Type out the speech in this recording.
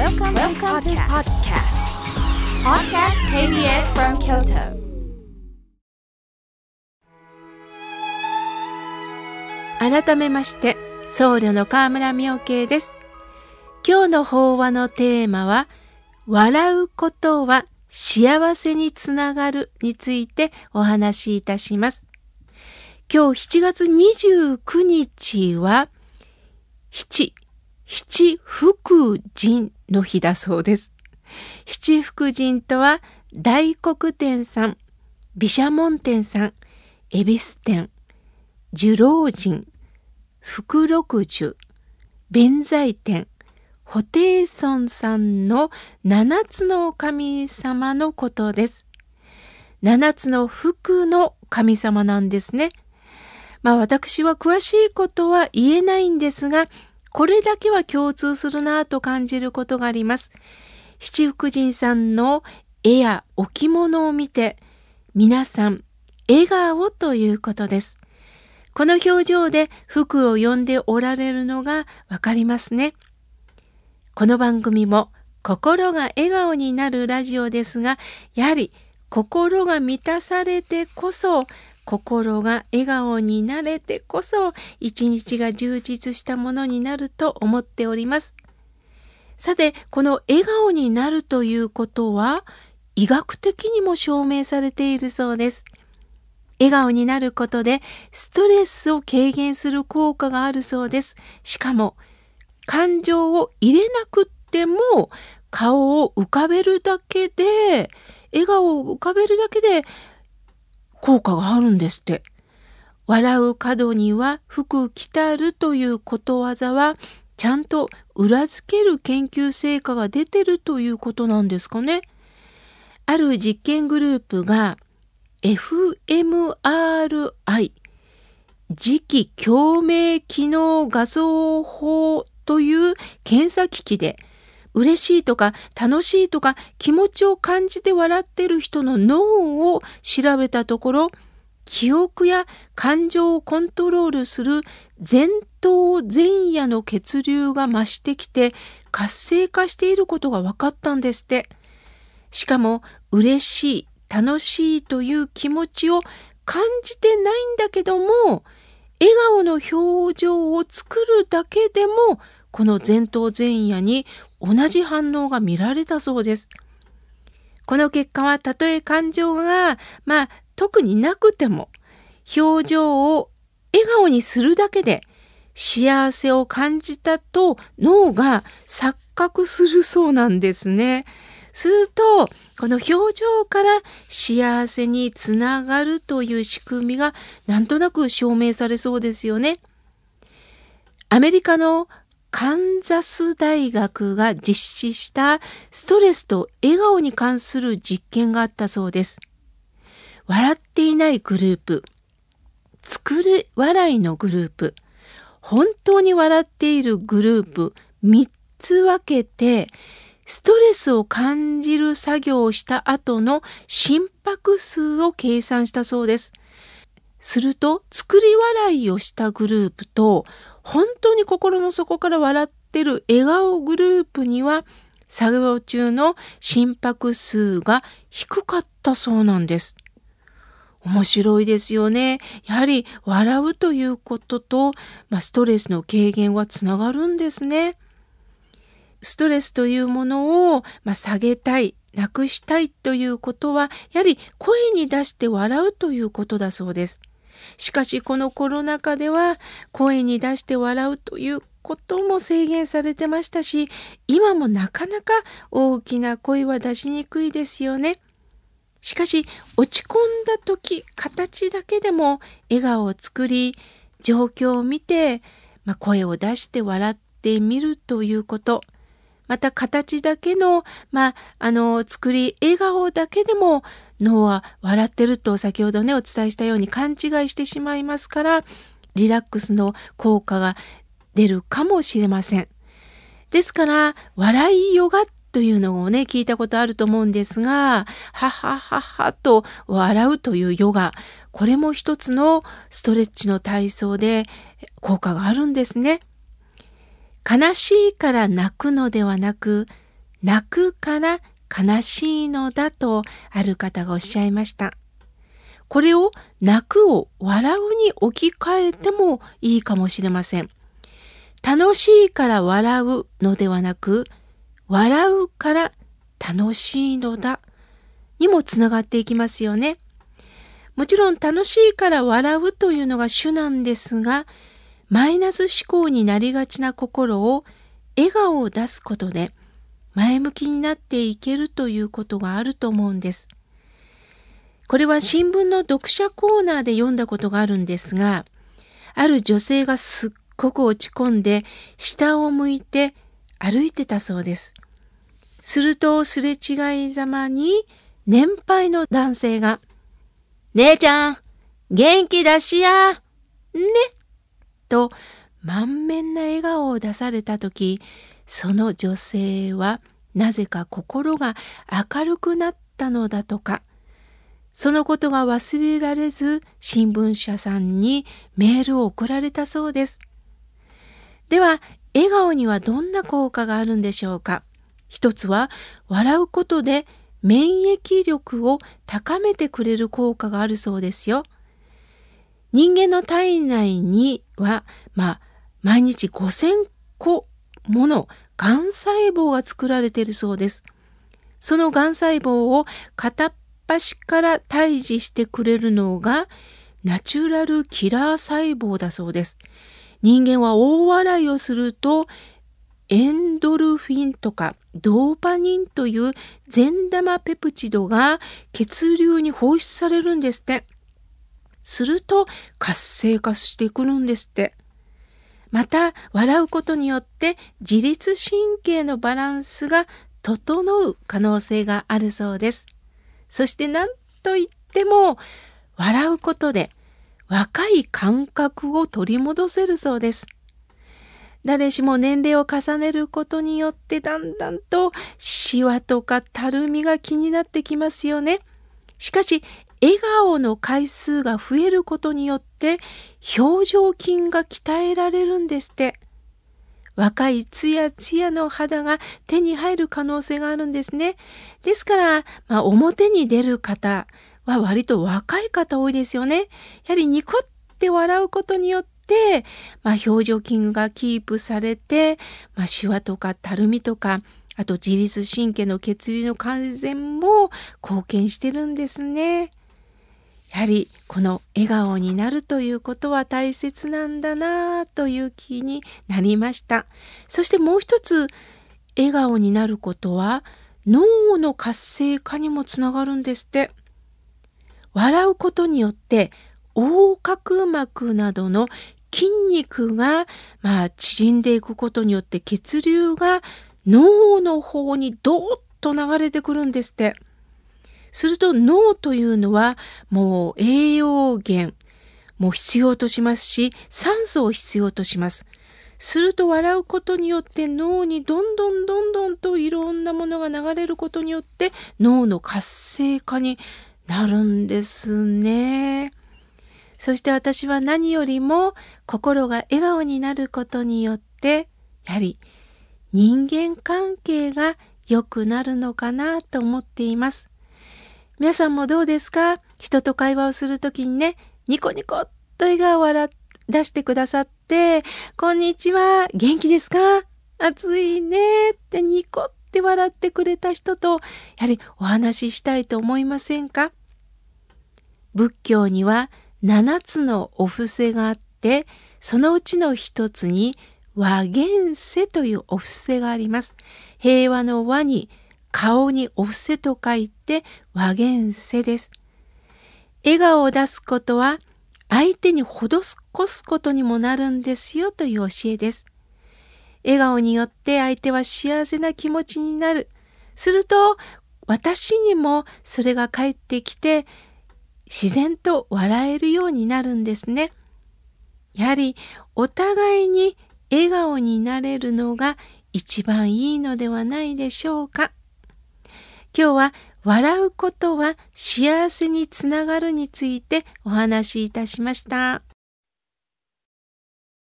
Welcome, Welcome to podcast. Podcast KBS from Kyoto. 改めまして僧侶の河村明慶です今日の法話のテーマは笑うことは幸せにつながるについてお話しいたします今日7月29日は七七福神の日だそうです七福神とは大黒天さん毘沙門天さん恵比寿天寿老人福禄寿弁財天布袋尊さんの七つの神様のことです。七つの福の神様なんですね。まあ私は詳しいことは言えないんですが、これだけは共通するなぁと感じることがあります。七福神さんの絵や置物を見て、皆さん笑顔ということです。この表情で服を呼んでおられるのがわかりますね。この番組も心が笑顔になるラジオですが、やはり心が満たされてこそ、心が笑顔になれてこそ、一日が充実したものになると思っております。さて、この笑顔になるということは、医学的にも証明されているそうです。笑顔になることでストレスを軽減する効果があるそうです。しかも感情を入れなくっても顔を浮かべるだけで笑顔を浮かべるだけで効果があるんですって。笑う角には服着たるということわざはちゃんと裏付ける研究成果が出てるということなんですかね。ある実験グループが fMRI 磁気共鳴機能画像法という検査機器で嬉しいとか楽しいとか気持ちを感じて笑ってる人の脳を調べたところ記憶や感情をコントロールする前頭前野の血流が増してきて活性化していることが分かったんですって。しかも嬉しい楽しいという気持ちを感じてないんだけども笑顔の表情を作るだけでもこの前頭前野に同じ反応が見られたそうです。この結果はたとえ感情がまあ特になくても表情を笑顔にするだけで幸せを感じたと脳が錯覚するそうなんですね。するとこの表情から幸せにつながるという仕組みがなんとなく証明されそうですよね。アメリカのカンザス大学が実施したストレスと笑顔に関する実験があったそうです。笑っていないグループ、作る笑いのグループ、本当に笑っているグループ3つ分けてストレスを感じる作業をした後の心拍数を計算したそうです。すると、作り笑いをしたグループと、本当に心の底から笑ってる笑顔グループには、作業中の心拍数が低かったそうなんです。面白いですよね。やはり笑うということと、まあ、ストレスの軽減はつながるんですね。ストレスというものを、まあ、下げたいなくしたいということはやはり声に出して笑うということだそうです。しかしこのコロナ禍では声に出して笑うということも制限されてましたし今もなかなか大きな声は出しにくいですよね。しかし落ち込んだ時形だけでも笑顔を作り状況を見て、まあ、声を出して笑ってみるということまた形だけの、まあ、あの、作り、笑顔だけでも脳は笑ってると先ほどね、お伝えしたように勘違いしてしまいますから、リラックスの効果が出るかもしれません。ですから、笑いヨガというのをね、聞いたことあると思うんですが、ははははと笑うというヨガ、これも一つのストレッチの体操で効果があるんですね。悲しいから泣くのではなく、泣くから悲しいのだとある方がおっしゃいました。これを泣くを笑うに置き換えてもいいかもしれません。楽しいから笑うのではなく、笑うから楽しいのだにもつながっていきますよね。もちろん楽しいから笑うというのが主なんですが、マイナス思考になりがちな心を笑顔を出すことで前向きになっていけるということがあると思うんです。これは新聞の読者コーナーで読んだことがあるんですが、ある女性がすっごく落ち込んで下を向いて歩いてたそうです。するとすれ違いざまに年配の男性が、姉ちゃん、元気出しや、ね、と満面な笑顔を出された時、その女性はなぜか心が明るくなったのだとか、そのことが忘れられず新聞社さんにメールを送られたそうです。では、笑顔にはどんな効果があるんでしょうか一つは笑うことで免疫力を高めてくれる効果があるそうですよ。人間の体内には、まあ、毎日5000個ものがん細胞が作られているそうです。そのがん細胞を片っ端から退治してくれるのがナチュラルキラー細胞だそうです。人間は大笑いをするとエンドルフィンとかドーパニンという善玉ペプチドが血流に放出されるんですって。すると活性化してくるんですって。また笑うことによって自律神経のバランスが整う可能性があるそうです。そして何と言っても笑うことで若い感覚を取り戻せるそうです。誰しも年齢を重ねることによってだんだんとシワとかたるみが気になってきますよね。しかし笑顔の回数が増えることによって表情筋が鍛えられるんですって。若いツヤツヤの肌が手に入る可能性があるんですね。ですから、まあ、表に出る方は割と若い方多いですよね。やはりニコって笑うことによって、まあ、表情筋がキープされて、まあ、シワとかたるみとか、あと自律神経の血流の改善も貢献してるんですね。やはりこの笑顔になるということは大切なんだなという気になりました。そしてもう一つ笑顔になることは脳の活性化にもつながるんですって。笑うことによって横隔膜などの筋肉が、まあ、縮んでいくことによって血流が脳の方にどーっと流れてくるんですって。すると脳というのはもう栄養源も必要としますし酸素を必要とします。すると笑うことによって脳にどんどんどんどんといろんなものが流れることによって脳の活性化になるんですね。そして私は何よりも心が笑顔になることによってやはり人間関係が良くなるのかなと思っています。皆さんもどうですか？人と会話をするときにね、ニコニコっと笑顔を出してくださって、こんにちは、元気ですか？暑いねってニコって笑ってくれた人と、やはりお話ししたいと思いませんか？仏教には7つのお布施があって、そのうちの一つに和現世というお布施があります。平和の和に顔にお布施と書いて和現世です。笑顔を出すことは相手に施すことにもなるんですよという教えです。笑顔によって相手は幸せな気持ちになる。すると私にもそれが返ってきて自然と笑えるようになるんですね。やはりお互いに笑顔になれるのが一番いいのではないでしょうか。今日は笑うことは幸せにつながるについてお話しいたしました。